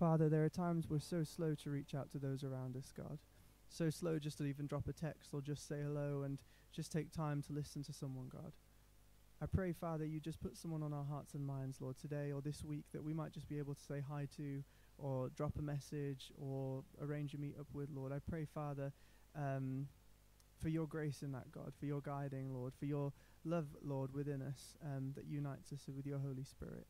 Father, there are times we're so slow to reach out to those around us, God. So slow just to even drop a text or just say hello and just take time to listen to someone, God. I pray, Father, you just put someone on our hearts and minds, Lord, today or this week that we might just be able to say hi to or drop a message or arrange a meet up with, Lord. I pray, Father, um, for your grace in that, God, for your guiding, Lord, for your love, Lord, within us um, that unites us with your Holy Spirit.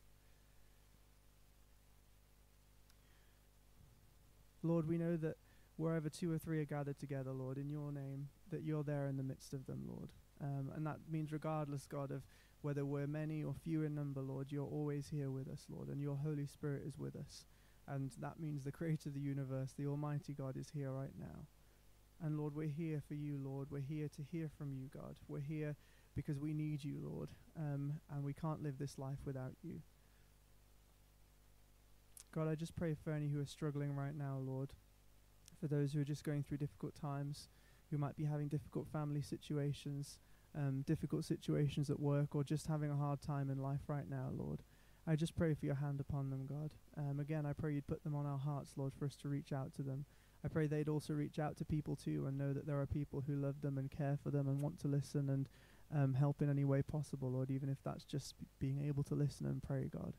Lord, we know that wherever two or three are gathered together, Lord, in your name, that you're there in the midst of them, Lord. Um, and that means, regardless, God, of whether we're many or few in number, Lord, you're always here with us, Lord, and your Holy Spirit is with us. And that means the creator of the universe, the Almighty God, is here right now. And Lord, we're here for you, Lord. We're here to hear from you, God. We're here because we need you, Lord, um, and we can't live this life without you. God, I just pray for any who are struggling right now, Lord, for those who are just going through difficult times, who might be having difficult family situations, um, difficult situations at work, or just having a hard time in life right now, Lord. I just pray for your hand upon them, God. Um, again, I pray you'd put them on our hearts, Lord, for us to reach out to them. I pray they'd also reach out to people too and know that there are people who love them and care for them and want to listen and um, help in any way possible, Lord, even if that's just being able to listen and pray, God.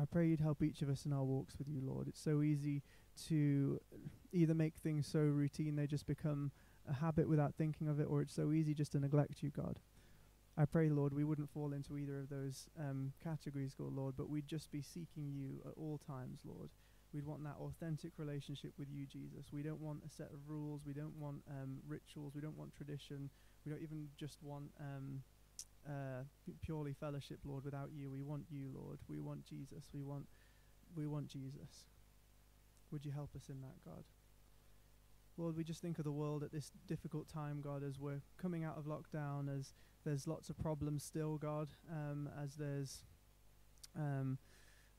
I pray you'd help each of us in our walks with you, Lord. It's so easy to either make things so routine they just become a habit without thinking of it, or it's so easy just to neglect you, God. I pray, Lord, we wouldn't fall into either of those um, categories, God, Lord, but we'd just be seeking you at all times, Lord. We'd want that authentic relationship with you, Jesus. We don't want a set of rules. We don't want um, rituals. We don't want tradition. We don't even just want um, uh, purely fellowship, Lord, without you. We want you, Lord. We want Jesus. We want, we want Jesus. Would you help us in that, God? Lord, we just think of the world at this difficult time, God, as we're coming out of lockdown, as there's lots of problems still, God, um, as there's um,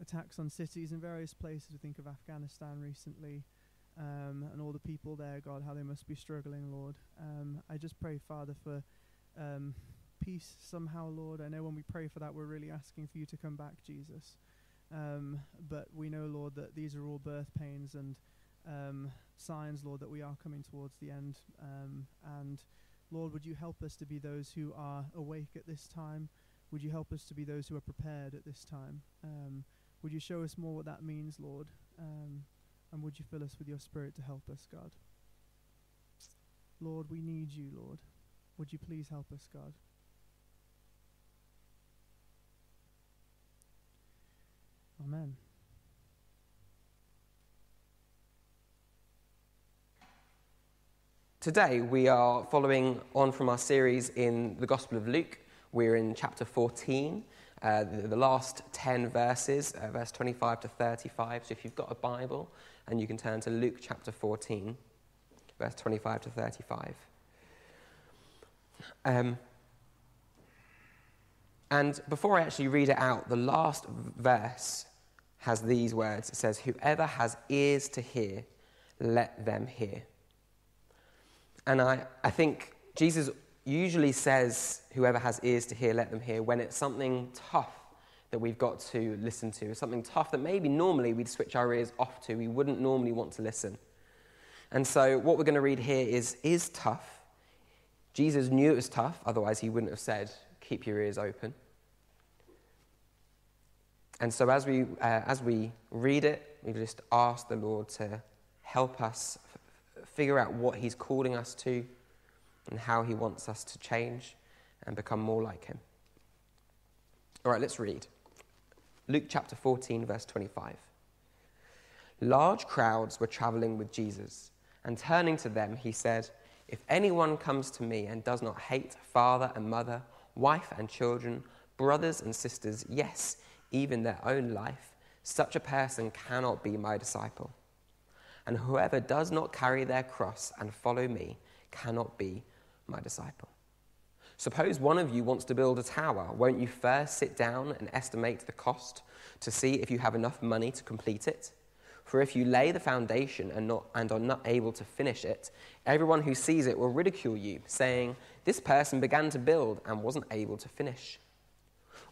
attacks on cities in various places. We think of Afghanistan recently um, and all the people there, God, how they must be struggling, Lord. Um, I just pray, Father, for um, peace somehow, Lord. I know when we pray for that, we're really asking for you to come back, Jesus. Um, but we know, Lord, that these are all birth pains and um, signs, Lord, that we are coming towards the end. Um, and Lord, would you help us to be those who are awake at this time? Would you help us to be those who are prepared at this time? Um, would you show us more what that means, Lord? Um, and would you fill us with your Spirit to help us, God? Lord, we need you, Lord. Would you please help us, God? Amen. Today, we are following on from our series in the Gospel of Luke. We're in chapter 14, uh, the, the, last 10 verses, uh, verse 25 to 35. So if you've got a Bible, and you can turn to Luke chapter 14, verse 25 to 35. Um, and before I actually read it out, the last verse has these words It says, Whoever has ears to hear, let them hear. And I, I think Jesus usually says, whoever has ears to hear, let them hear, when it's something tough that we've got to listen to, something tough that maybe normally we'd switch our ears off to, we wouldn't normally want to listen. And so, what we're going to read here is, is tough. Jesus knew it was tough, otherwise, he wouldn't have said, keep your ears open. And so, as we, uh, as we read it, we just ask the Lord to help us figure out what He's calling us to and how He wants us to change and become more like Him. All right, let's read. Luke chapter 14, verse 25. Large crowds were traveling with Jesus, and turning to them, he said, If anyone comes to me and does not hate father and mother, wife and children, brothers and sisters, yes, even their own life, such a person cannot be my disciple. And whoever does not carry their cross and follow me cannot be my disciple. Suppose one of you wants to build a tower. Won't you first sit down and estimate the cost to see if you have enough money to complete it? For if you lay the foundation and, not, and are not able to finish it, everyone who sees it will ridicule you, saying, This person began to build and wasn't able to finish.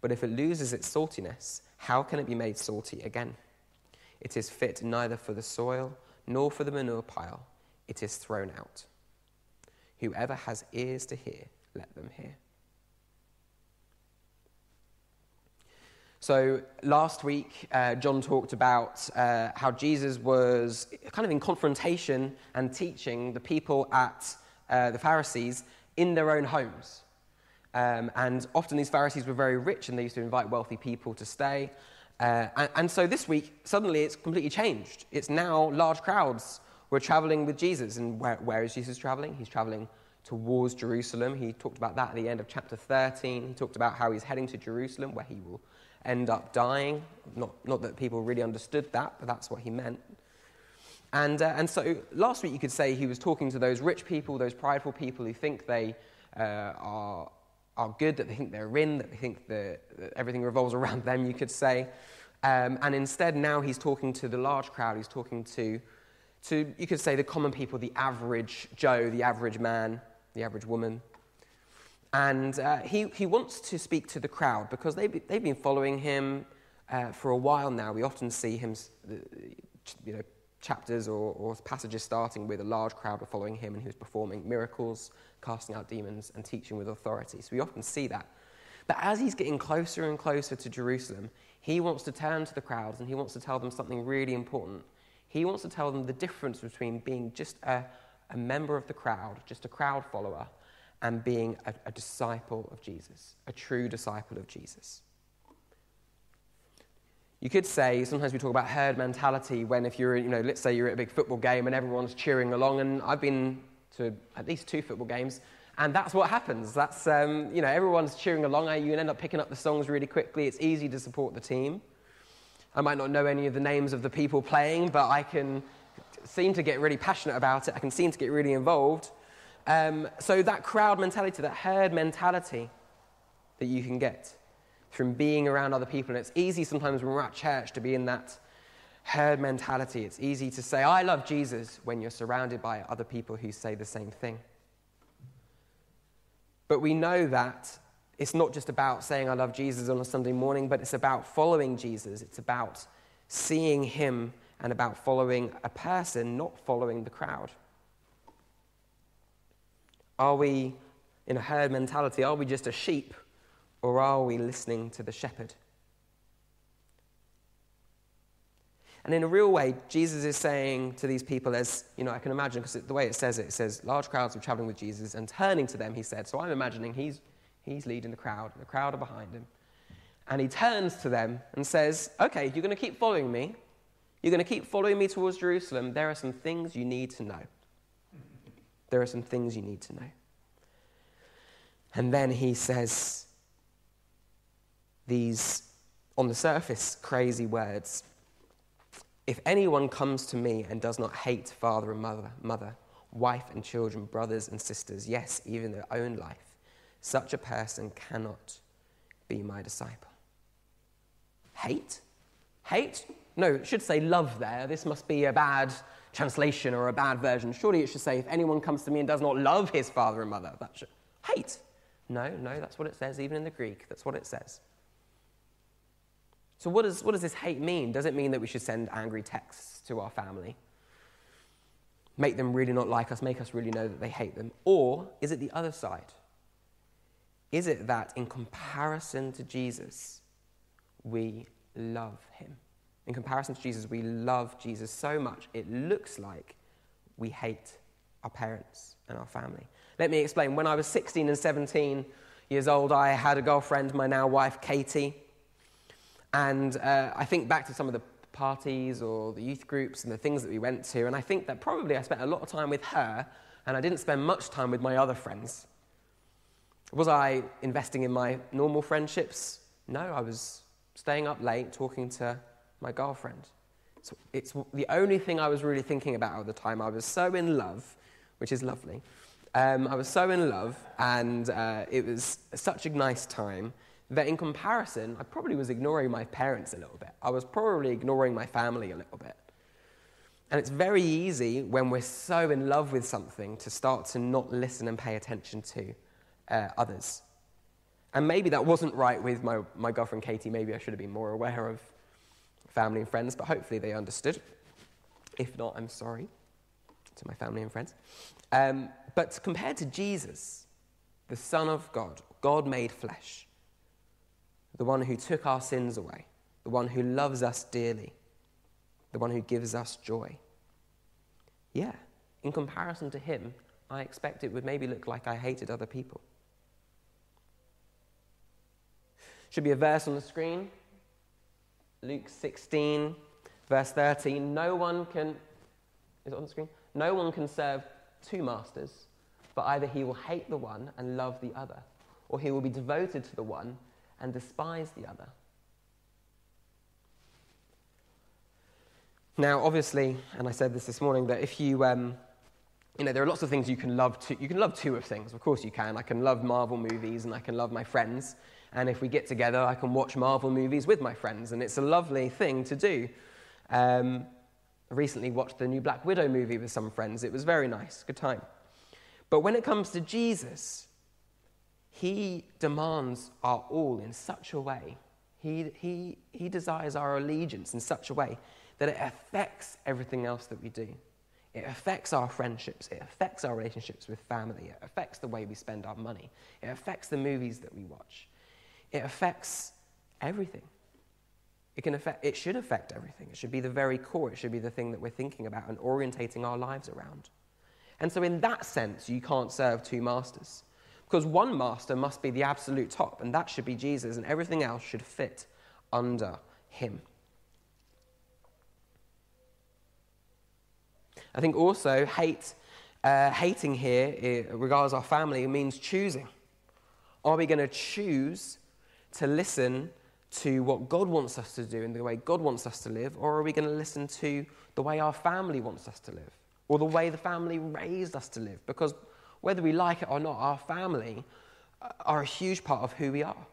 but if it loses its saltiness, how can it be made salty again? It is fit neither for the soil nor for the manure pile. It is thrown out. Whoever has ears to hear, let them hear. So, last week, uh, John talked about uh, how Jesus was kind of in confrontation and teaching the people at uh, the Pharisees in their own homes. Um, and often these Pharisees were very rich and they used to invite wealthy people to stay. Uh, and, and, so this week, suddenly it's completely changed. It's now large crowds were traveling with Jesus. And where, where is Jesus traveling? He's traveling towards Jerusalem. He talked about that at the end of chapter 13. He talked about how he's heading to Jerusalem, where he will end up dying. Not, not that people really understood that, but that's what he meant. And, uh, and so last week you could say he was talking to those rich people, those prideful people who think they uh, are, are good, that they think they're in, that they think that everything revolves around them, you could say. Um, and instead, now he's talking to the large crowd. He's talking to, to, you could say, the common people, the average Joe, the average man, the average woman. And uh, he, he wants to speak to the crowd because they've, they've been following him uh, for a while now. We often see him, you know, chapters or, or, passages starting with a large crowd following him and he was performing miracles, casting out demons, and teaching with authority. So we often see that. But as he's getting closer and closer to Jerusalem, he wants to turn to the crowds and he wants to tell them something really important. He wants to tell them the difference between being just a, a member of the crowd, just a crowd follower, and being a, a disciple of Jesus, a true disciple of Jesus. You could say, sometimes we talk about herd mentality when if you're, you know, let's say you're at a big football game and everyone's cheering along, and I've been to at least two football games, and that's what happens. That's, um, you know, everyone's cheering along, you can end up picking up the songs really quickly. It's easy to support the team. I might not know any of the names of the people playing, but I can seem to get really passionate about it. I can seem to get really involved. Um, so that crowd mentality, that herd mentality that you can get from being around other people, and it's easy sometimes when we're at church to be in that herd mentality. It's easy to say, I love Jesus when you're surrounded by other people who say the same thing. But we know that it's not just about saying, I love Jesus on a Sunday morning, but it's about following Jesus. It's about seeing him and about following a person, not following the crowd. Are we in a herd mentality? Are we just a sheep? Or are we listening to the shepherd? And in a real way, Jesus is saying to these people, as you know, I can imagine, because the way it says it, it says large crowds were traveling with Jesus, and turning to them, he said, So I'm imagining he's, he's leading the crowd, and the crowd are behind him. And he turns to them and says, Okay, you're going to keep following me. You're going to keep following me towards Jerusalem. There are some things you need to know there are some things you need to know. And then he says these, on the surface, crazy words. If anyone comes to me and does not hate father and mother, mother, wife and children, brothers and sisters, yes, even their own life, such a person cannot be my disciple. Hate? Hate? No, it should say love there. This must be a bad translation or a bad version. Surely it should say, if anyone comes to me and does not love his father and mother, that should hate. No, no, that's what it says, even in the Greek. That's what it says. So, what does, what does this hate mean? Does it mean that we should send angry texts to our family? Make them really not like us, make us really know that they hate them? Or is it the other side? Is it that in comparison to Jesus, we love him? in comparison to Jesus, we love Jesus so much, it looks like we hate our parents and our family. Let me explain. When I was 16 and 17 years old, I had a girlfriend, my now wife, Katie. And uh, I think back to some of the parties or the youth groups and the things that we went to, and I think that probably I spent a lot of time with her, and I didn't spend much time with my other friends. Was I investing in my normal friendships? No, I was staying up late talking to my girlfriend. It's, it's the only thing I was really thinking about at the time. I was so in love, which is lovely. Um, I was so in love, and uh, it was such a nice time that in comparison, I probably was ignoring my parents a little bit. I was probably ignoring my family a little bit. And it's very easy when we're so in love with something to start to not listen and pay attention to uh, others. And maybe that wasn't right with my, my girlfriend Katie. Maybe I should have been more aware of family and friends, but hopefully they understood. If not, I'm sorry to my family and friends. Um, but compared to Jesus, the Son of God, God made flesh, the one who took our sins away, the one who loves us dearly, the one who gives us joy. Yeah, in comparison to him, I expect it would maybe look like I hated other people. Should be a verse on the screen. Luke 16, verse 13. No one can, is it on the screen? No one can serve two masters, but either he will hate the one and love the other, or he will be devoted to the one and despise the other. Now, obviously, and I said this this morning, that if you, um, you know, there are lots of things you can love. To, you can love two of things. Of course, you can. I can love Marvel movies, and I can love my friends. And if we get together, I can watch Marvel movies with my friends, and it's a lovely thing to do. Um, I recently watched the new Black Widow movie with some friends. It was very nice, good time. But when it comes to Jesus, he demands our all in such a way. He, he, he desires our allegiance in such a way that it affects everything else that we do. It affects our friendships. It affects our relationships with family. It affects the way we spend our money. It affects the movies that we watch. It affects everything. It, can affect, it should affect everything. It should be the very core. It should be the thing that we're thinking about and orientating our lives around. And so, in that sense, you can't serve two masters. Because one master must be the absolute top, and that should be Jesus, and everything else should fit under him. I think also hate, uh, hating here, regards our family, means choosing. Are we going to choose to listen to what God wants us to do and the way God wants us to live, or are we going to listen to the way our family wants us to live, or the way the family raised us to live? Because whether we like it or not, our family uh, are a huge part of who we are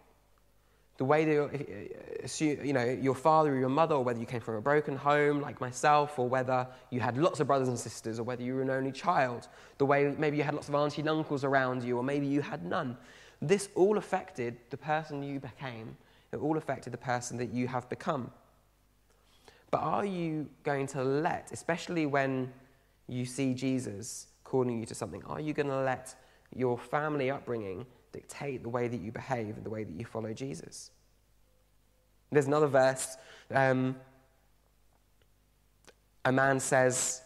the way that uh, you know, your father or your mother, or whether you came from a broken home like myself, or whether you had lots of brothers and sisters, or whether you were an only child, the way maybe you had lots of aunties and uncles around you, or maybe you had none. This all affected the person you became. It all affected the person that you have become. But are you going to let, especially when you see Jesus calling you to something, are you going to let your family upbringing dictate the way that you behave and the way that you follow Jesus. There's another verse. Um, a man says,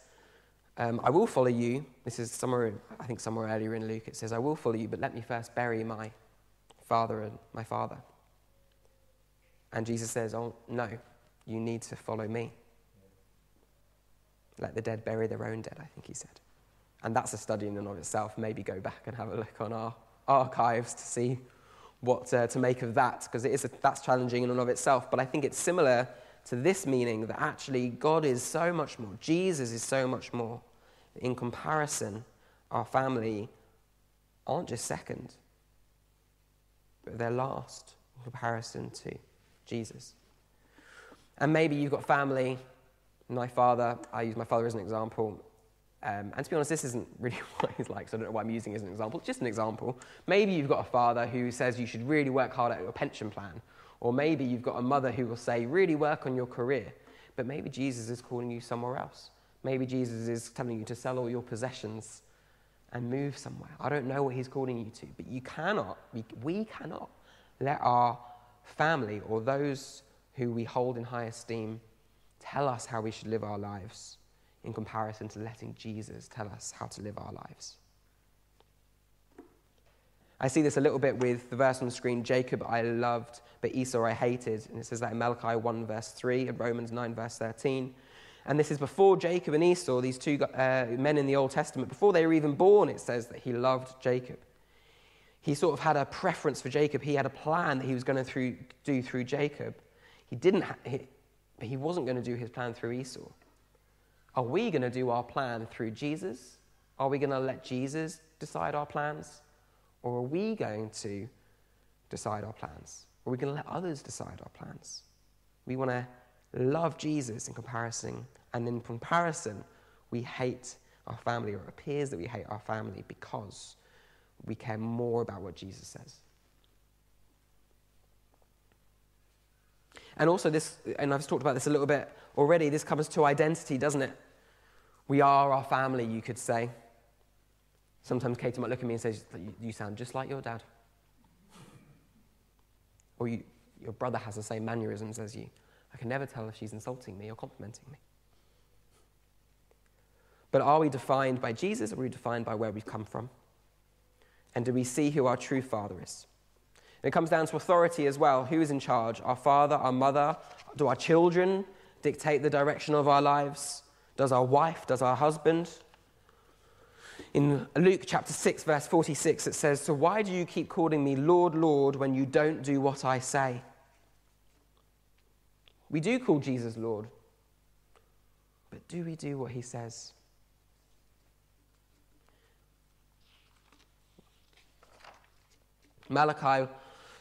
um, I will follow you. This is somewhere, I think somewhere earlier in Luke, it says, I will follow you, but let me first bury my father and my father. And Jesus says, Oh, no, you need to follow me. Let the dead bury their own dead, I think he said. And that's a study in and of itself. Maybe go back and have a look on our archives to see what uh, to make of that, because it is a, that's challenging in and of itself. But I think it's similar to this meaning that actually God is so much more, Jesus is so much more. In comparison, our family aren't just second, but they're last in comparison to Jesus. And maybe you've got family. My father, I use my father as an example. Um, and to be honest, this isn't really what he's like, so I don't know why I'm using it as an example. It's just an example. Maybe you've got a father who says you should really work hard at your pension plan. Or maybe you've got a mother who will say, really work on your career. But maybe Jesus is calling you somewhere else. Maybe Jesus is telling you to sell all your possessions and move somewhere. I don't know what he's calling you to, but you cannot, we, we cannot let our family or those who we hold in high esteem tell us how we should live our lives in comparison to letting Jesus tell us how to live our lives. I see this a little bit with the verse on the screen Jacob I loved, but Esau I hated. And it says that in Malachi 1, verse 3, and Romans 9, verse 13. And this is before Jacob and Esau, these two uh, men in the Old Testament, before they were even born, it says that he loved Jacob. He sort of had a preference for Jacob. He had a plan that he was going to do through Jacob. He didn't ha- he, But he wasn't going to do his plan through Esau. Are we going to do our plan through Jesus? Are we going to let Jesus decide our plans? Or are we going to decide our plans? Are we going to let others decide our plans? We want to love Jesus in comparison, and in comparison, we hate our family, or it appears that we hate our family because we care more about what Jesus says. And also, this, and I've talked about this a little bit already, this comes to identity, doesn't it? We are our family, you could say. Sometimes Katie might look at me and say, You sound just like your dad. Or you, your brother has the same mannerisms as you. I can never tell if she's insulting me or complimenting me. But are we defined by Jesus or are we defined by where we've come from? And do we see who our true Father is? And it comes down to authority as well. Who is in charge? Our father, our mother? Do our children dictate the direction of our lives? Does our wife? Does our husband? In Luke chapter 6, verse 46, it says, So why do you keep calling me Lord, Lord, when you don't do what I say? We do call Jesus Lord, but do we do what he says? Malachi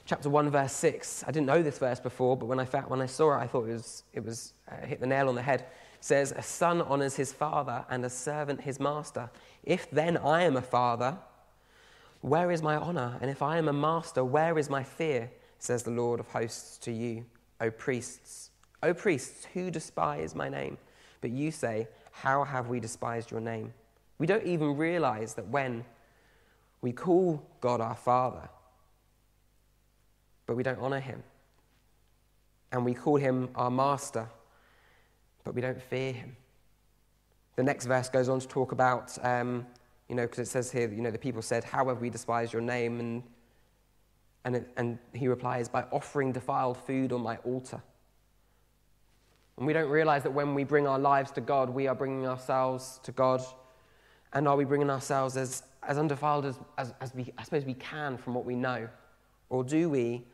chapter 1, verse 6. I didn't know this verse before, but when I, when I saw it, I thought it was, it was uh, hit the nail on the head. It says, A son honors his father and a servant his master. If then I am a father, where is my honor? And if I am a master, where is my fear? Says the Lord of hosts to you, O priests. O priests, who despise my name? But you say, How have we despised your name? We don't even realize that when we call God our Father, but we don't honor him. And we call him our master, but we don't fear him. The next verse goes on to talk about, um, you know, because it says here, you know, the people said, How have we despised your name? And, and, it, and he replies, By offering defiled food on my altar. And we don't realize that when we bring our lives to God, we are bringing ourselves to God. And are we bringing ourselves as, as undefiled as, as, as we, I suppose we can from what we know? Or do we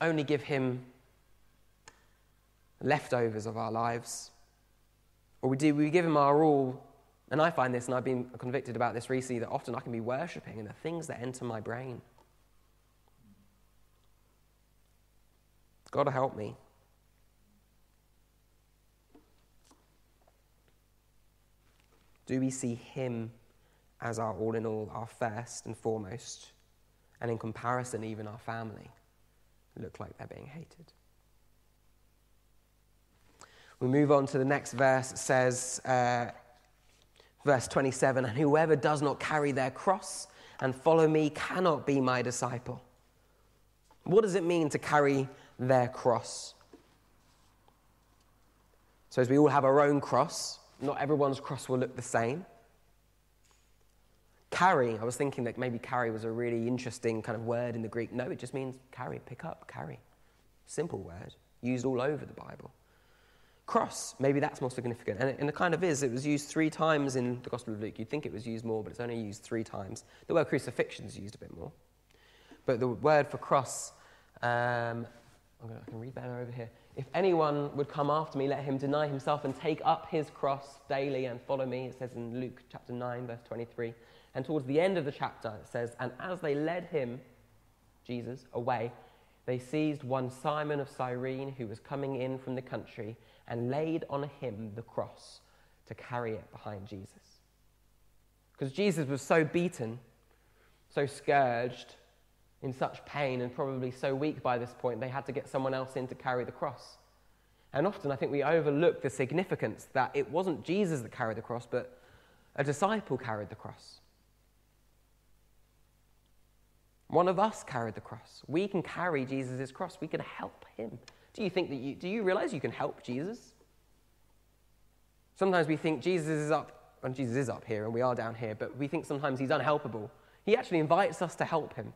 only give Him leftovers of our lives? Or we do we give Him our all? And I find this, and I've been convicted about this recently, that often I can be worshipping and the things that enter my brain. God help me. Do we see Him as our all in all, our first and foremost? And in comparison, even our family? Look like they're being hated. We move on to the next verse. It says, uh, verse 27 And whoever does not carry their cross and follow me cannot be my disciple. What does it mean to carry their cross? So, as we all have our own cross, not everyone's cross will look the same. Carry, I was thinking that maybe carry was a really interesting kind of word in the Greek. No, it just means carry, pick up, carry. Simple word, used all over the Bible. Cross, maybe that's more significant. And it, and it kind of is. It was used three times in the Gospel of Luke. You'd think it was used more, but it's only used three times. The word crucifixion is used a bit more. But the word for cross, um, gonna, I can read better over here. If anyone would come after me, let him deny himself and take up his cross daily and follow me. It says in Luke chapter 9, verse 23. And towards the end of the chapter, it says, And as they led him, Jesus, away, they seized one Simon of Cyrene who was coming in from the country and laid on him the cross to carry it behind Jesus. Because Jesus was so beaten, so scourged, in such pain, and probably so weak by this point, they had to get someone else in to carry the cross. And often I think we overlook the significance that it wasn't Jesus that carried the cross, but a disciple carried the cross. One of us carried the cross. We can carry Jesus' cross. We can help him. Do you think that you, do you realize you can help Jesus? Sometimes we think Jesus is up, and Jesus is up here, and we are down here, but we think sometimes he's unhelpable. He actually invites us to help him.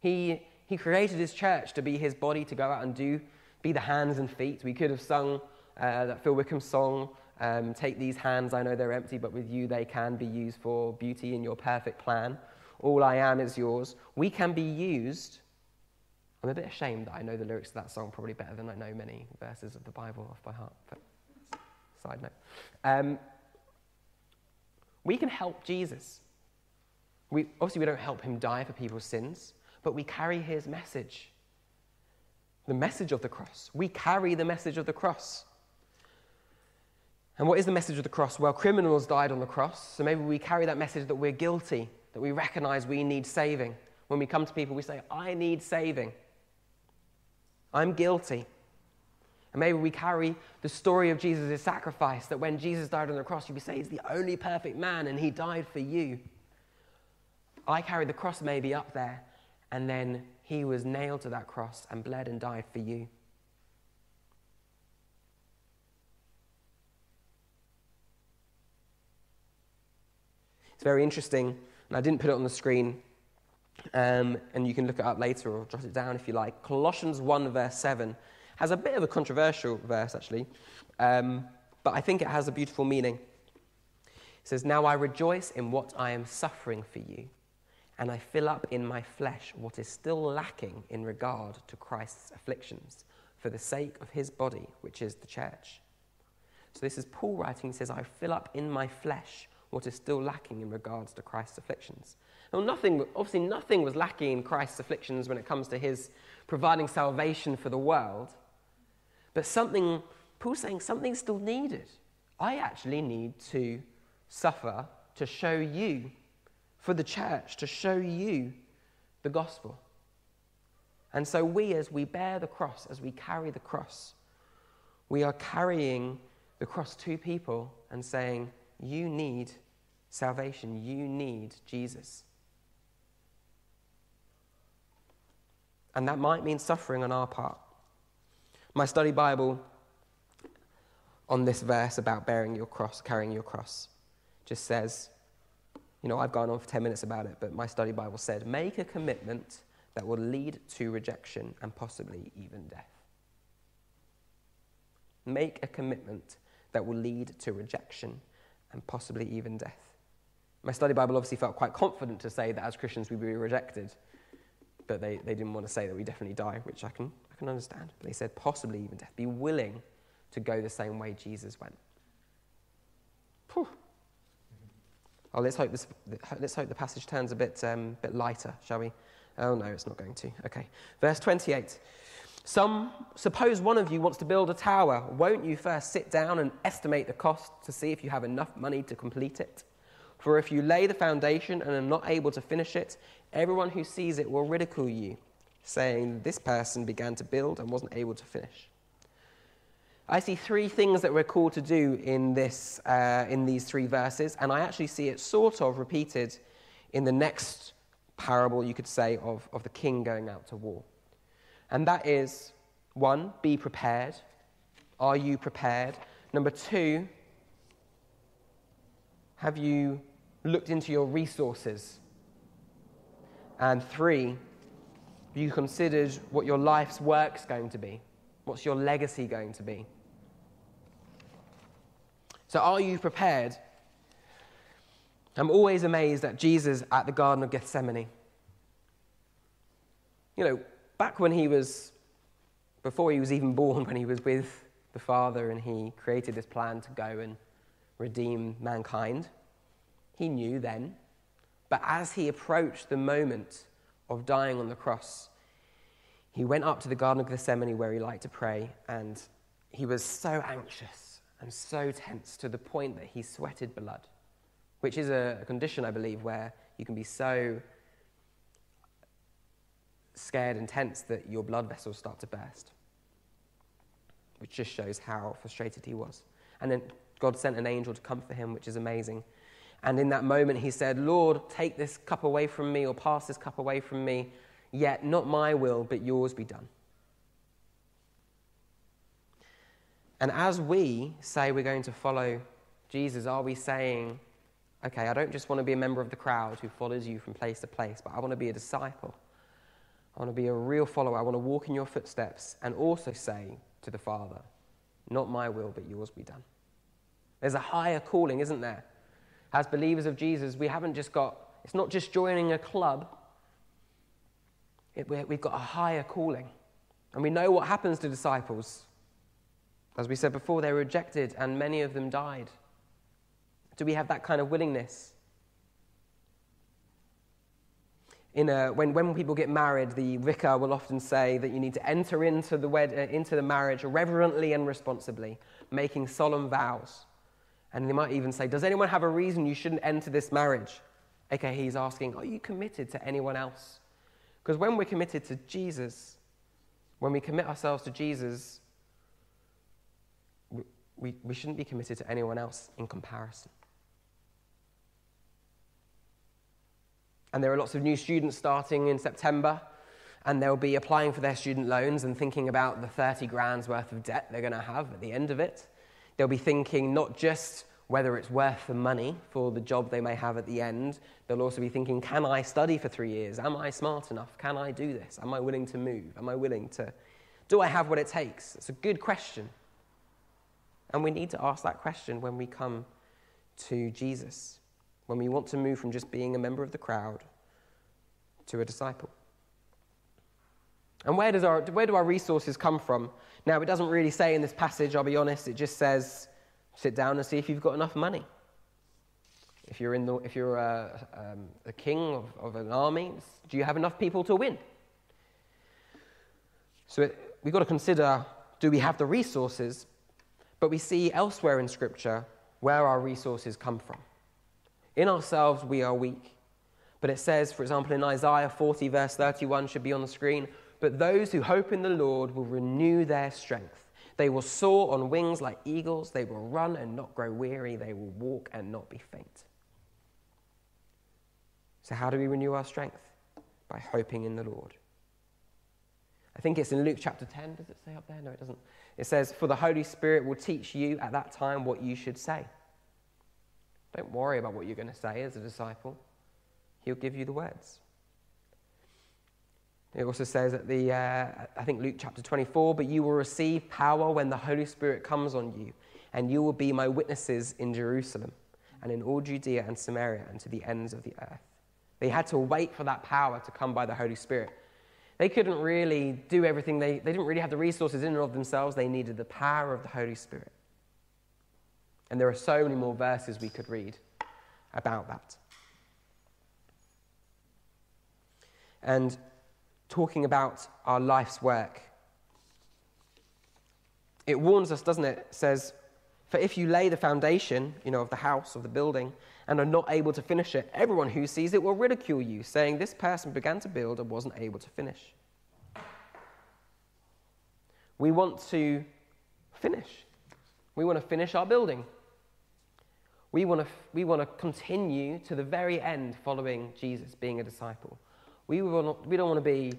He, he created his church to be his body, to go out and do, be the hands and feet. We could have sung uh, that Phil Wickham song, um, Take These Hands, I Know They're Empty, but with you they can be used for beauty in your perfect plan all I am is yours, we can be used, I'm a bit ashamed that I know the lyrics to that song probably better than I know many verses of the Bible off by heart. But side note. Um, we can help Jesus. We, obviously, we don't help him die for people's sins, but we carry his message the message of the cross. We carry the message of the cross. And what is the message of the cross? Well, criminals died on the cross, so maybe we carry that message that we're guilty, that we recognize we need saving. When we come to people, we say, I need saving. I'm guilty. And maybe we carry the story of Jesus' sacrifice, that when Jesus died on the cross, you say he's the only perfect man and he died for you. I carry the cross maybe up there, and then he was nailed to that cross and bled and died for you. It's very interesting, and I didn't put it on the screen, um, and you can look it up later or jot it down if you like. Colossians 1, verse 7 has a bit of a controversial verse, actually, um, but I think it has a beautiful meaning. It says, Now I rejoice in what I am suffering for you, and I fill up in my flesh what is still lacking in regard to Christ's afflictions, for the sake of his body, which is the church. So this is Paul writing, he says, I fill up in my flesh what is still lacking in regards to Christ's afflictions. Now, nothing, obviously, nothing was lacking in Christ's afflictions when it comes to his providing salvation for the world. But something, Paul's saying something's still needed. I actually need to suffer to show you, for the church, to show you the gospel. And so, we, as we bear the cross, as we carry the cross, we are carrying the cross to people and saying, You need salvation, you need Jesus. And that might mean suffering on our part. My study Bible on this verse about bearing your cross, carrying your cross, just says, you know, I've gone on for 10 minutes about it, but my study Bible said, make a commitment that will lead to rejection and possibly even death. Make a commitment that will lead to rejection and possibly even death. My study Bible obviously felt quite confident to say that as Christians we'd be rejected, but they, they didn't want to say that we definitely die, which I can I can understand. But they said possibly even death. Be willing to go the same way Jesus went. Whew. Oh, let's hope, this, let's hope the passage turns a bit, um, bit lighter, shall we? Oh, no, it's not going to. Okay. Verse 28. Some, suppose one of you wants to build a tower. Won't you first sit down and estimate the cost to see if you have enough money to complete it? For if you lay the foundation and are not able to finish it, everyone who sees it will ridicule you saying this person began to build and wasn't able to finish. I see three things that we're called to do in, this, uh, in these three verses, and I actually see it sort of repeated in the next parable, you could say, of, of the king going out to war. And that is one, be prepared. Are you prepared? Number two, have you looked into your resources? And three, you considered what your life's work's going to be? What's your legacy going to be? So, are you prepared? I'm always amazed at Jesus at the Garden of Gethsemane. You know, back when he was, before he was even born, when he was with the Father and he created this plan to go and redeem mankind, he knew then. But as he approached the moment of dying on the cross, he went up to the Garden of Gethsemane where he liked to pray, and he was so anxious and so tense to the point that he sweated blood, which is a, condition, I believe, where you can be so scared and tense that your blood vessels start to burst, which just shows how frustrated he was. And then God sent an angel to comfort him, which is amazing. And in that moment, he said, Lord, take this cup away from me or pass this cup away from me, yet not my will, but yours be done. And as we say we're going to follow Jesus, are we saying, okay, I don't just want to be a member of the crowd who follows you from place to place, but I want to be a disciple. I want to be a real follower. I want to walk in your footsteps and also say to the Father, not my will, but yours be done. There's a higher calling, isn't there? As believers of Jesus, we haven't just got, it's not just joining a club. it, we've got a higher calling. And we know what happens to disciples. As we said before, they were rejected and many of them died. Do we have that kind of willingness? In a, when, when people get married, the vicar will often say that you need to enter into the, wed, uh, into the marriage reverently and responsibly, making solemn vows. And they might even say, Does anyone have a reason you shouldn't enter this marriage? Okay, he's asking, Are you committed to anyone else? Because when we're committed to Jesus, when we commit ourselves to Jesus, we, we, we shouldn't be committed to anyone else in comparison. And there are lots of new students starting in September, and they'll be applying for their student loans and thinking about the 30 grand's worth of debt they're going to have at the end of it. They'll be thinking not just whether it's worth the money for the job they may have at the end. They'll also be thinking, can I study for three years? Am I smart enough? Can I do this? Am I willing to move? Am I willing to? Do I have what it takes? It's a good question. And we need to ask that question when we come to Jesus, when we want to move from just being a member of the crowd to a disciple. And where, does our, where do our resources come from? Now, it doesn't really say in this passage, I'll be honest, it just says sit down and see if you've got enough money. If you're, in the, if you're a, um, a king of, of, an army, do you have enough people to win? So it, we've got to consider do we have the resources? But we see elsewhere in Scripture where our resources come from. In ourselves, we are weak. But it says, for example, in Isaiah 40, verse 31, should be on the screen, but those who hope in the Lord will renew their strength. They will soar on wings like eagles. They will run and not grow weary. They will walk and not be faint. So, how do we renew our strength? By hoping in the Lord. I think it's in Luke chapter 10. Does it say up there? No, it doesn't. It says, For the Holy Spirit will teach you at that time what you should say. Don't worry about what you're going to say as a disciple, He'll give you the words. It also says at the, uh, I think Luke chapter 24, but you will receive power when the Holy Spirit comes on you, and you will be my witnesses in Jerusalem and in all Judea and Samaria and to the ends of the earth. They had to wait for that power to come by the Holy Spirit. They couldn't really do everything, they, they didn't really have the resources in and of themselves. They needed the power of the Holy Spirit. And there are so many more verses we could read about that. And talking about our life's work. It warns us, doesn't it? It says, For if you lay the foundation, you know, of the house, of the building, and are not able to finish it, everyone who sees it will ridicule you, saying, This person began to build and wasn't able to finish. We want to finish. We want to finish our building. We want to, we want to continue to the very end following Jesus, being a disciple. We, we don't want to be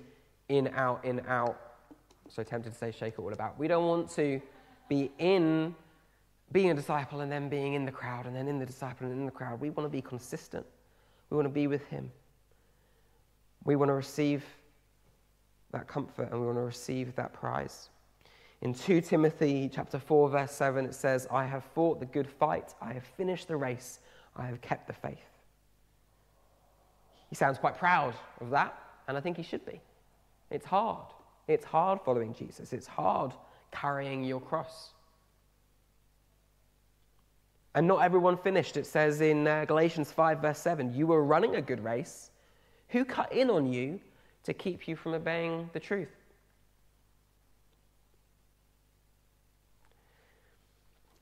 in, out, in, out. So tempted to say shake it all about. We don't want to be in being a disciple and then being in the crowd and then in the disciple and in the crowd. We want to be consistent. We want to be with Him. We want to receive that comfort and we want to receive that prize. In 2 Timothy chapter 4 verse 7 it says, "I have fought the good fight, I have finished the race, I have kept the faith." He sounds quite proud of that, and I think he should be. It's hard. It's hard following Jesus. It's hard carrying your cross. And not everyone finished. It says in uh, Galatians 5, verse 7 You were running a good race. Who cut in on you to keep you from obeying the truth?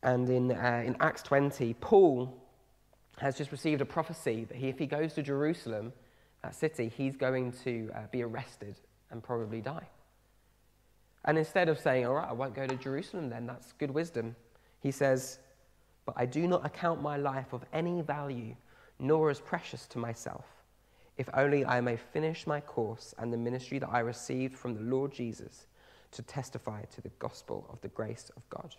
And in, uh, in Acts 20, Paul has just received a prophecy that he, if he goes to Jerusalem, that city, he's going to uh, be arrested and probably die. And instead of saying, All right, I won't go to Jerusalem then, that's good wisdom, he says, But I do not account my life of any value, nor as precious to myself, if only I may finish my course and the ministry that I received from the Lord Jesus to testify to the gospel of the grace of God.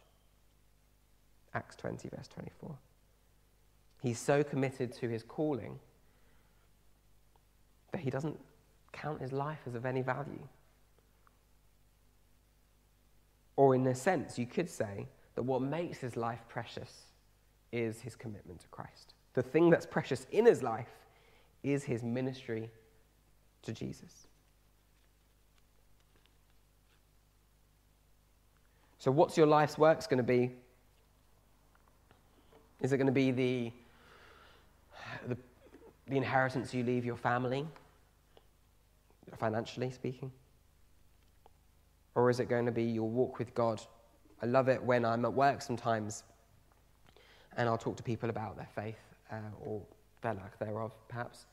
Acts 20, verse 24. He's so committed to his calling that he doesn't count his life as of any value. Or, in a sense, you could say that what makes his life precious is his commitment to Christ. The thing that's precious in his life is his ministry to Jesus. So, what's your life's work going to be? Is it going to be the the inheritance you leave your family, financially speaking? Or is it going to be your walk with God? I love it when I'm at work sometimes and I'll talk to people about their faith uh, or their lack thereof, perhaps.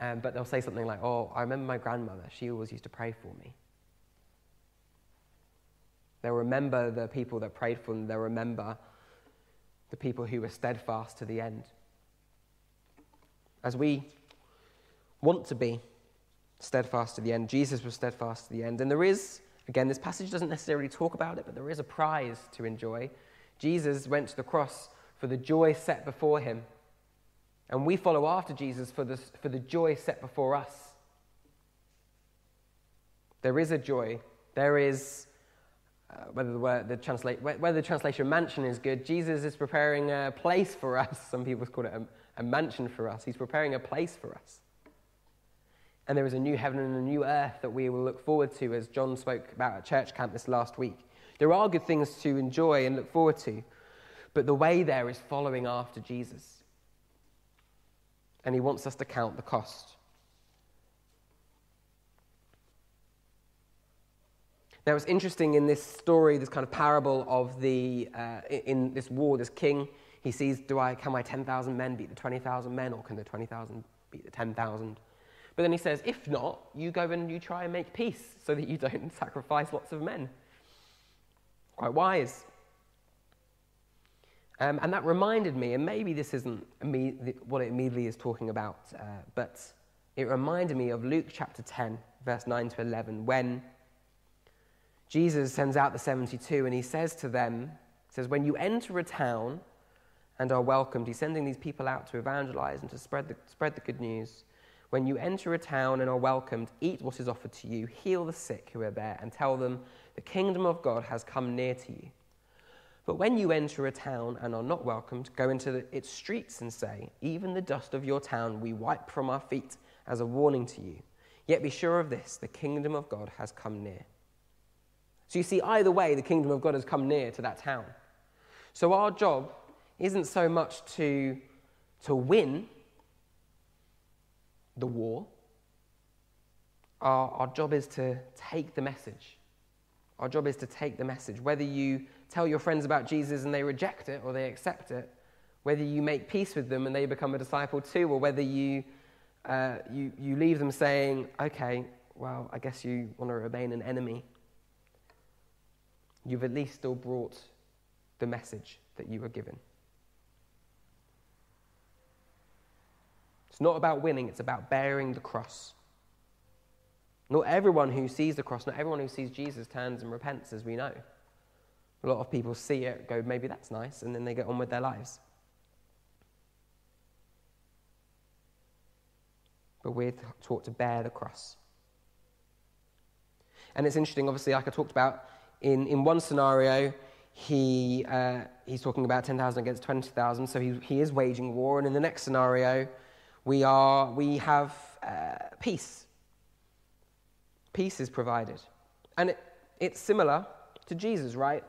Um, but they'll say something like, Oh, I remember my grandmother, she always used to pray for me. They'll remember the people that prayed for them, they'll remember the people who were steadfast to the end. As we want to be steadfast to the end, Jesus was steadfast to the end. And there is, again, this passage doesn't necessarily talk about it, but there is a prize to enjoy. Jesus went to the cross for the joy set before him. And we follow after Jesus for, this, for the joy set before us. There is a joy. There is, uh, whether, the word, the translate, whether the translation mansion is good, Jesus is preparing a place for us. Some people call it a, a mansion for us. He's preparing a place for us. And there is a new heaven and a new earth that we will look forward to, as John spoke about at church camp this last week. There are good things to enjoy and look forward to. But the way there is following after Jesus. And he wants us to count the cost. Now, it's interesting in this story, this kind of parable of the, uh, in this war, this king, he sees, do I, can my 10,000 men beat the 20,000 men, or can the 20,000 beat the 10,000? But then he says, if not, you go and you try and make peace so that you don't sacrifice lots of men. Quite wise. Um, and that reminded me, and maybe this isn't what it immediately is talking about, uh, but it reminded me of Luke chapter 10, verse 9 to 11, when Jesus sends out the 72 and he says to them, says, When you enter a town and are welcomed, he's sending these people out to evangelize and to spread the, spread the good news. When you enter a town and are welcomed, eat what is offered to you, heal the sick who are there, and tell them, The kingdom of God has come near to you. But when you enter a town and are not welcomed, go into the, its streets and say, Even the dust of your town we wipe from our feet as a warning to you. Yet be sure of this the kingdom of God has come near. So you see, either way, the kingdom of God has come near to that town. So our job isn't so much to, to win the war, our, our job is to take the message. Our job is to take the message. Whether you tell your friends about Jesus and they reject it or they accept it, whether you make peace with them and they become a disciple too, or whether you, uh, you, you leave them saying, okay, well, I guess you want to remain an enemy, you've at least still brought the message that you were given. It's not about winning, it's about bearing the cross. Not everyone who sees the cross, not everyone who sees Jesus turns and repents, as we know. A lot of people see it, go, maybe that's nice, and then they get on with their lives. But we're taught to bear the cross. And it's interesting, obviously, like I talked about, in, in one scenario, he, uh, he's talking about 10,000 against 20,000, so he, he is waging war. And in the next scenario, we, are, we have uh, peace. Peace is provided. And it, it's similar to Jesus, right?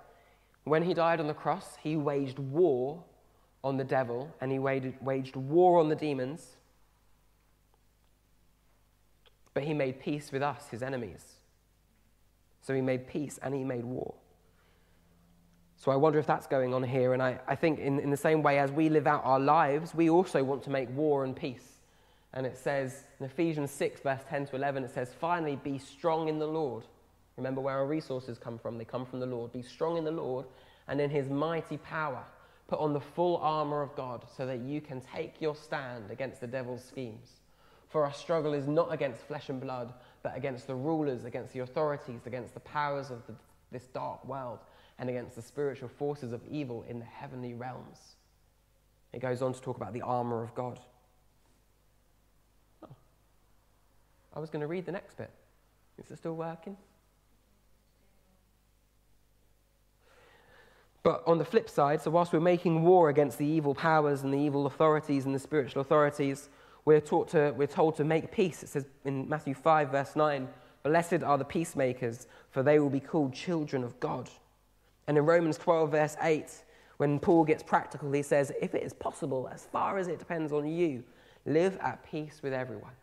When he died on the cross, he waged war on the devil and he waged war on the demons. But he made peace with us, his enemies. So he made peace and he made war. So I wonder if that's going on here. And I, I think, in, in the same way as we live out our lives, we also want to make war and peace. And it says in Ephesians 6, verse 10 to 11, it says, Finally, be strong in the Lord Remember where our resources come from. They come from the Lord. Be strong in the Lord and in his mighty power. Put on the full armor of God so that you can take your stand against the devil's schemes. For our struggle is not against flesh and blood, but against the rulers, against the authorities, against the powers of the, this dark world, and against the spiritual forces of evil in the heavenly realms. It goes on to talk about the armor of God. Oh. I was going to read the next bit. Is it still working? But on the flip side, so whilst we're making war against the evil powers and the evil authorities and the spiritual authorities, we're, taught to, we're told to make peace. It says in Matthew 5, verse 9, Blessed are the peacemakers, for they will be called children of God. And in Romans 12, verse 8, when Paul gets practical, he says, If it is possible, as far as it depends on you, live at peace with everyone.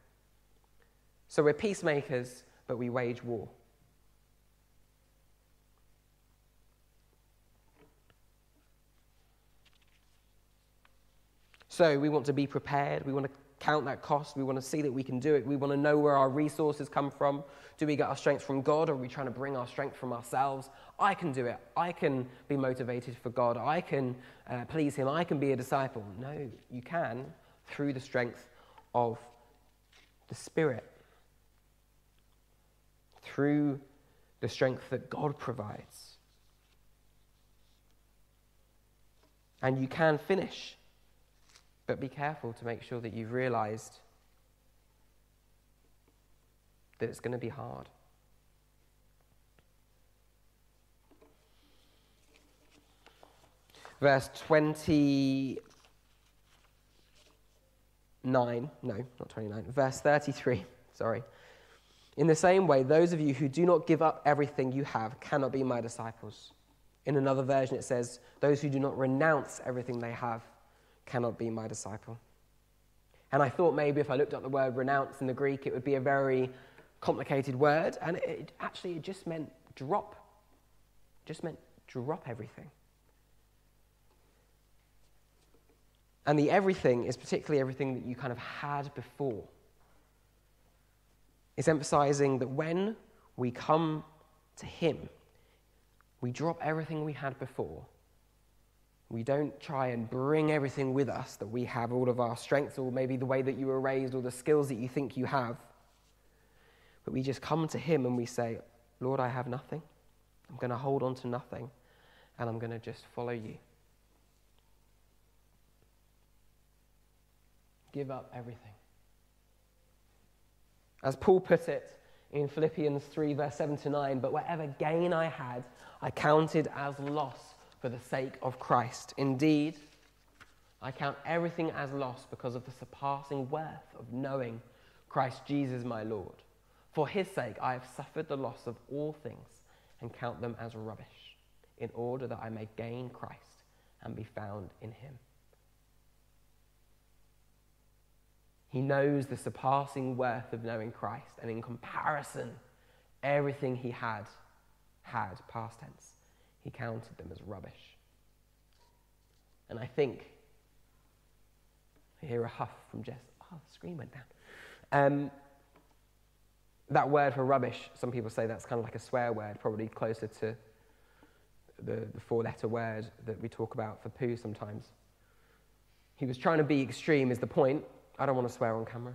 So we're peacemakers, but we wage war. So we want to be prepared. We want to count that cost. We want to see that we can do it. We want to know where our resources come from. Do we get our strength from God or are we trying to bring our strength from ourselves? I can do it. I can be motivated for God. I can uh, please Him. I can be a disciple. No, you can through the strength of the Spirit, through the strength that God provides. And you can finish but be careful to make sure that you've realized that it's going to be hard. Verse 29, no, not 29, verse 33, sorry. In the same way, those of you who do not give up everything you have cannot be my disciples. In another version, it says, those who do not renounce everything they have cannot be my disciple. And I thought maybe if I looked up the word renounce in the Greek, it would be a very complicated word. And it, actually, it just meant drop. It just meant drop everything. And the everything is particularly everything that you kind of had before. It's emphasizing that when we come to Him, we drop everything we had before we don't try and bring everything with us that we have, all of our strengths, or maybe the way that you were raised, or the skills that you think you have. But we just come to Him and we say, Lord, I have nothing. I'm going to hold on to nothing, and I'm going to just follow you. Give up everything. As Paul put it in Philippians 3, verse 7 to 9, but whatever gain I had, I counted as loss for the sake of Christ. Indeed, I count everything as loss because of the surpassing worth of knowing Christ Jesus my Lord. For his sake, I have suffered the loss of all things and count them as rubbish, in order that I may gain Christ and be found in him. He knows the surpassing worth of knowing Christ, and in comparison, everything he had, had, past tense, he counted them as rubbish. And I think, I hear a huff from Jess. Oh, the screen went down. Um, that word for rubbish, some people say that's kind of like a swear word, probably closer to the, the four letter word that we talk about for poo sometimes. He was trying to be extreme, is the point. I don't want to swear on camera.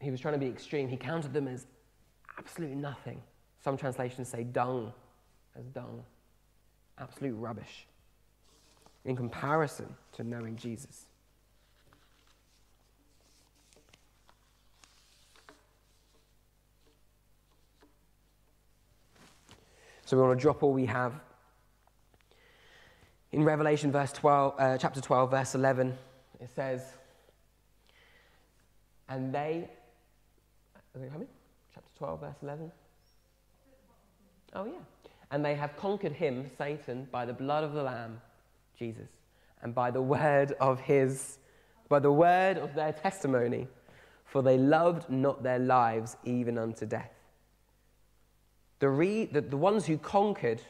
He was trying to be extreme. He counted them as absolutely nothing. Some translations say dung as dung. Absolute rubbish in comparison to knowing Jesus. So we want to drop all we have. In Revelation verse 12, uh, chapter 12, verse 11, it says, And they, coming? Chapter 12, verse 11. Oh, yeah. And they have conquered him, Satan, by the blood of the Lamb, Jesus, and by the word of his, by the word of their testimony, for they loved not their lives even unto death. The, re, the, the ones who conquered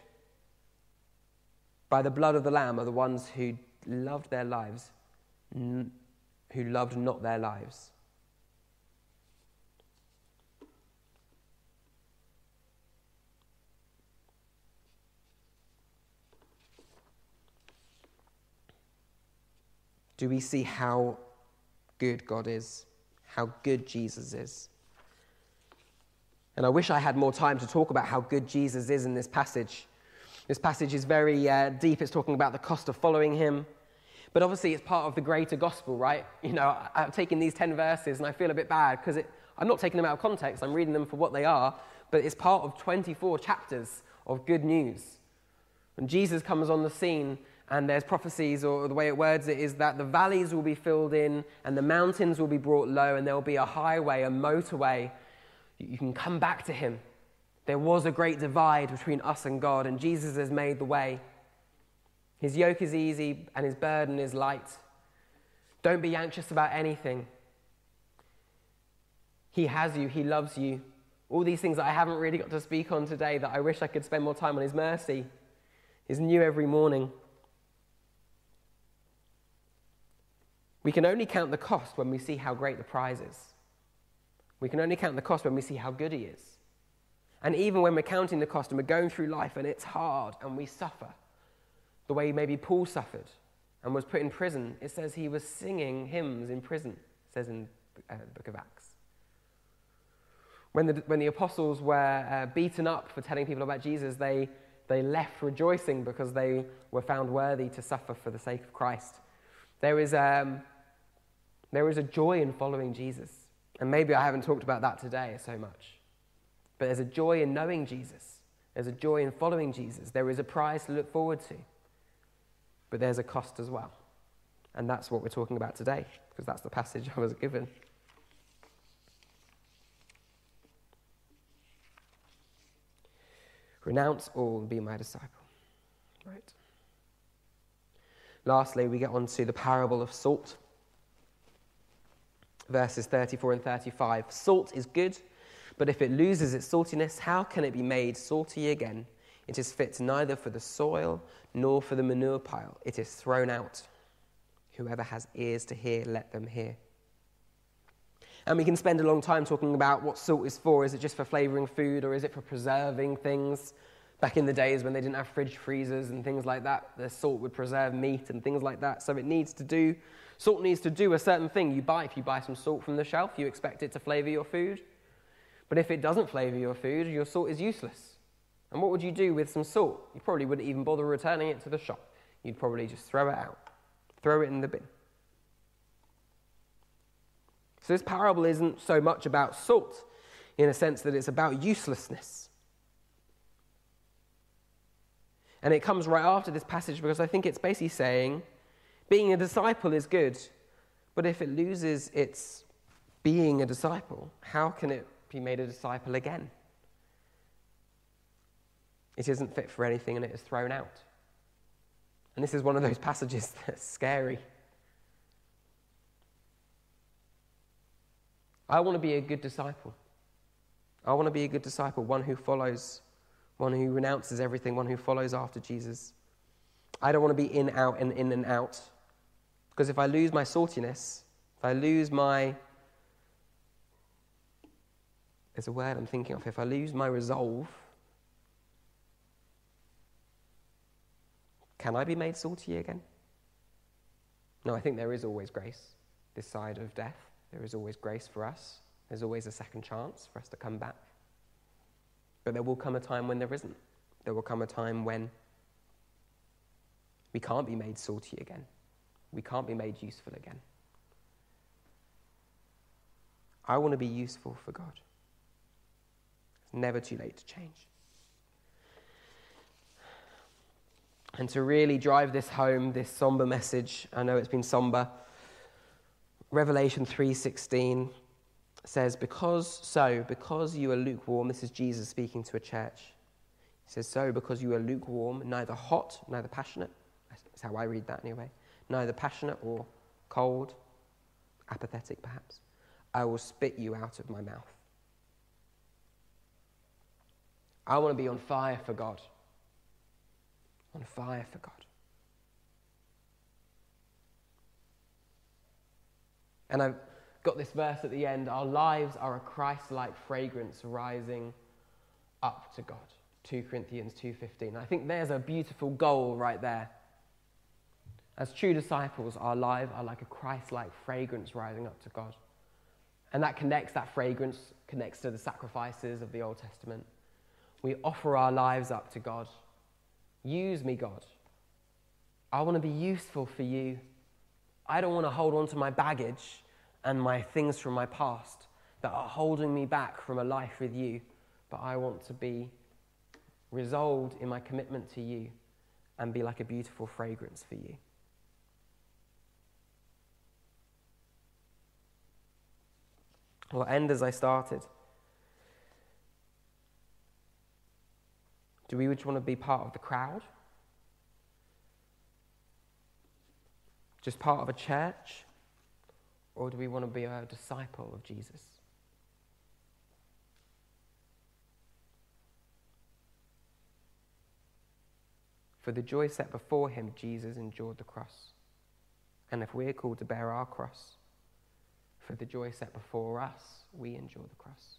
by the blood of the Lamb are the ones who loved their lives, who loved not their lives. do we see how good God is, how good Jesus is. And I wish I had more time to talk about how good Jesus is in this passage. This passage is very uh, deep. It's talking about the cost of following him. But obviously, it's part of the greater gospel, right? You know, I've taken these 10 verses and I feel a bit bad because I'm not taking them out of context. I'm reading them for what they are. But it's part of 24 chapters of good news. When Jesus comes on the scene, and there's prophecies, or the way it words it is that the valleys will be filled in and the mountains will be brought low, and there will be a highway, a motorway. You can come back to him. There was a great divide between us and God, and Jesus has made the way. His yoke is easy and his burden is light. Don't be anxious about anything. He has you, He loves you. All these things that I haven't really got to speak on today that I wish I could spend more time on His mercy is new every morning. We can only count the cost when we see how great the prize is. We can only count the cost when we see how good He is. And even when we're counting the cost and we're going through life and it's hard and we suffer, the way maybe Paul suffered and was put in prison, it says he was singing hymns in prison, it says in uh, the book of Acts. When the, when the apostles were uh, beaten up for telling people about Jesus, they, they left rejoicing because they were found worthy to suffer for the sake of Christ. There is, um, there is a joy in following Jesus. And maybe I haven't talked about that today so much. But there's a joy in knowing Jesus. There's a joy in following Jesus. There is a prize to look forward to. But there's a cost as well. And that's what we're talking about today, because that's the passage I was given. Renounce all and be my disciple. Right. Lastly, we get on to the parable of salt. Verses 34 and 35. Salt is good, but if it loses its saltiness, how can it be made salty again? It is fit neither for the soil nor for the manure pile. It is thrown out. Whoever has ears to hear, let them hear. And we can spend a long time talking about what salt is for. Is it just for flavoring food or is it for preserving things? Back in the days when they didn't have fridge freezers and things like that, the salt would preserve meat and things like that. So it needs to do, salt needs to do a certain thing. You buy, if you buy some salt from the shelf, you expect it to flavor your food. But if it doesn't flavor your food, your salt is useless. And what would you do with some salt? You probably wouldn't even bother returning it to the shop. You'd probably just throw it out, throw it in the bin. So, this parable isn't so much about salt in a sense that it's about uselessness. And it comes right after this passage because I think it's basically saying being a disciple is good, but if it loses its being a disciple, how can it be made a disciple again? It isn't fit for anything and it is thrown out. And this is one of those passages that's scary. I want to be a good disciple. I want to be a good disciple, one who follows, one who renounces everything, one who follows after Jesus. I don't want to be in, out, and in and out. Because if I lose my saltiness, if I lose my. There's a word I'm thinking of. If I lose my resolve, can I be made salty again? No, I think there is always grace this side of death. There is always grace for us, there's always a second chance for us to come back. But there will come a time when there isn't. There will come a time when we can't be made salty again. We can't be made useful again. I want to be useful for God. Never too late to change. And to really drive this home, this somber message, I know it's been somber. Revelation 3:16 says, "Because so, because you are lukewarm." This is Jesus speaking to a church. He says, "So, because you are lukewarm, neither hot, neither passionate." That's how I read that anyway. Neither passionate or cold, apathetic perhaps. I will spit you out of my mouth. I want to be on fire for God. On fire for God. And I've got this verse at the end Our lives are a Christ like fragrance rising up to God. 2 Corinthians 2:15. I think there's a beautiful goal right there. As true disciples, our lives are like a Christ-like fragrance rising up to God. And that connects, that fragrance connects to the sacrifices of the Old Testament. We offer our lives up to God. Use me, God. I want to be useful for you. I don't want to hold on to my baggage and my things from my past that are holding me back from a life with you, but I want to be resolved in my commitment to you and be like a beautiful fragrance for you. I'll end as I started. Do we just want to be part of the crowd? Just part of a church? Or do we want to be a disciple of Jesus? For the joy set before him, Jesus endured the cross. And if we're called to bear our cross, for the joy set before us, we endure the cross.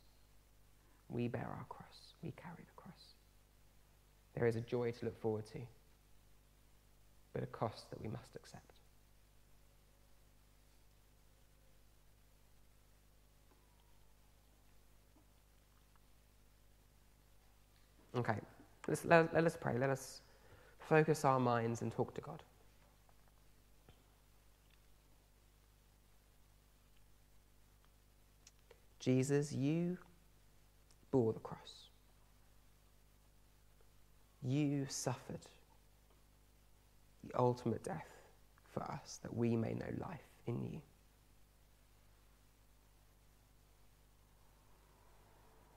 We bear our cross. We carry the. There is a joy to look forward to, but a cost that we must accept. Okay, let's, let, let us pray. Let us focus our minds and talk to God. Jesus, you bore the cross. You suffered the ultimate death for us that we may know life in you.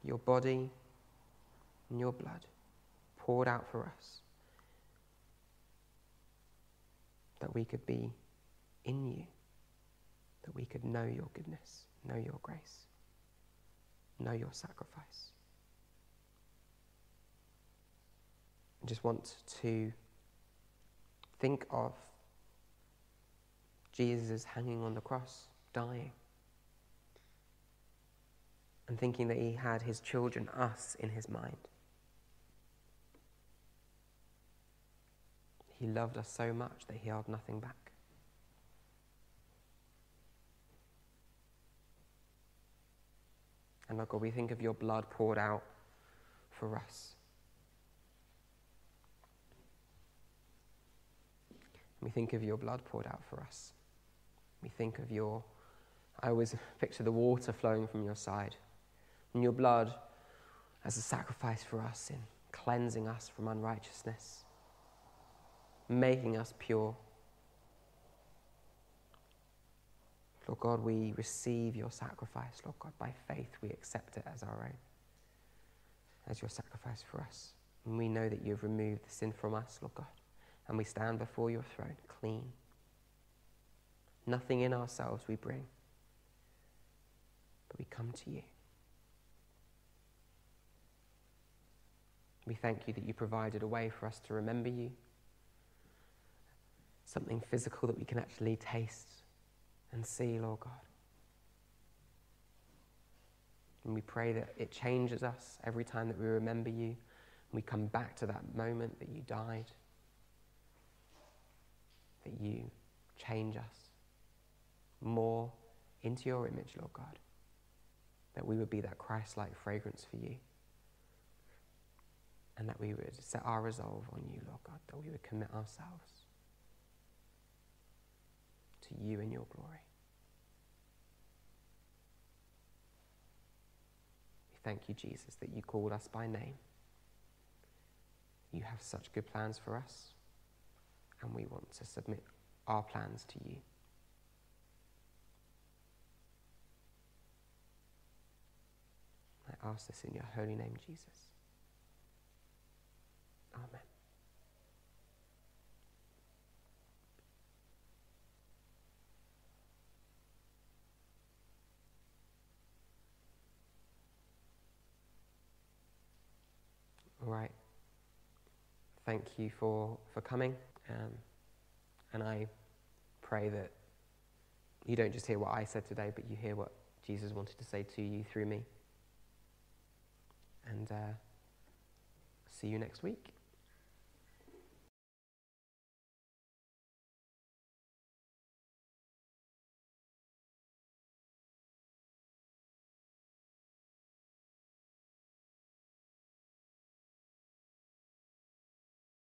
Your body and your blood poured out for us that we could be in you, that we could know your goodness, know your grace, know your sacrifice. I just want to think of Jesus hanging on the cross, dying, and thinking that he had his children, us, in his mind. He loved us so much that he held nothing back. And Lord God, we think of your blood poured out for us. We think of your blood poured out for us. We think of your, I always picture the water flowing from your side, and your blood as a sacrifice for us in cleansing us from unrighteousness making us pure. Lord God, we receive your sacrifice. Lord God, by faith, we accept it as our own, as your sacrifice for us. And we know that you have removed the sin from us, Lord God. And we stand before your throne clean. Nothing in ourselves we bring, but we come to you. We thank you that you provided a way for us to remember you something physical that we can actually taste and see, Lord God. And we pray that it changes us every time that we remember you we come back to that moment that you died, that you change us more into your image, Lord God, that we would be that Christ like fragrance for you. And that we would set our resolve on you, Lord God, that we would commit ourselves to you in your glory. We thank you, Jesus, that you called us by name. You have such good plans for us, and we want to submit our plans to you. I ask this in your holy name, Jesus. Amen. All right. Thank you for, for coming. Um, and I pray that you don't just hear what I said today, but you hear what Jesus wanted to say to you through me. And uh, see you next week.